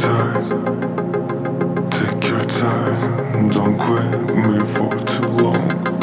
Take your time, don't quit me for too long.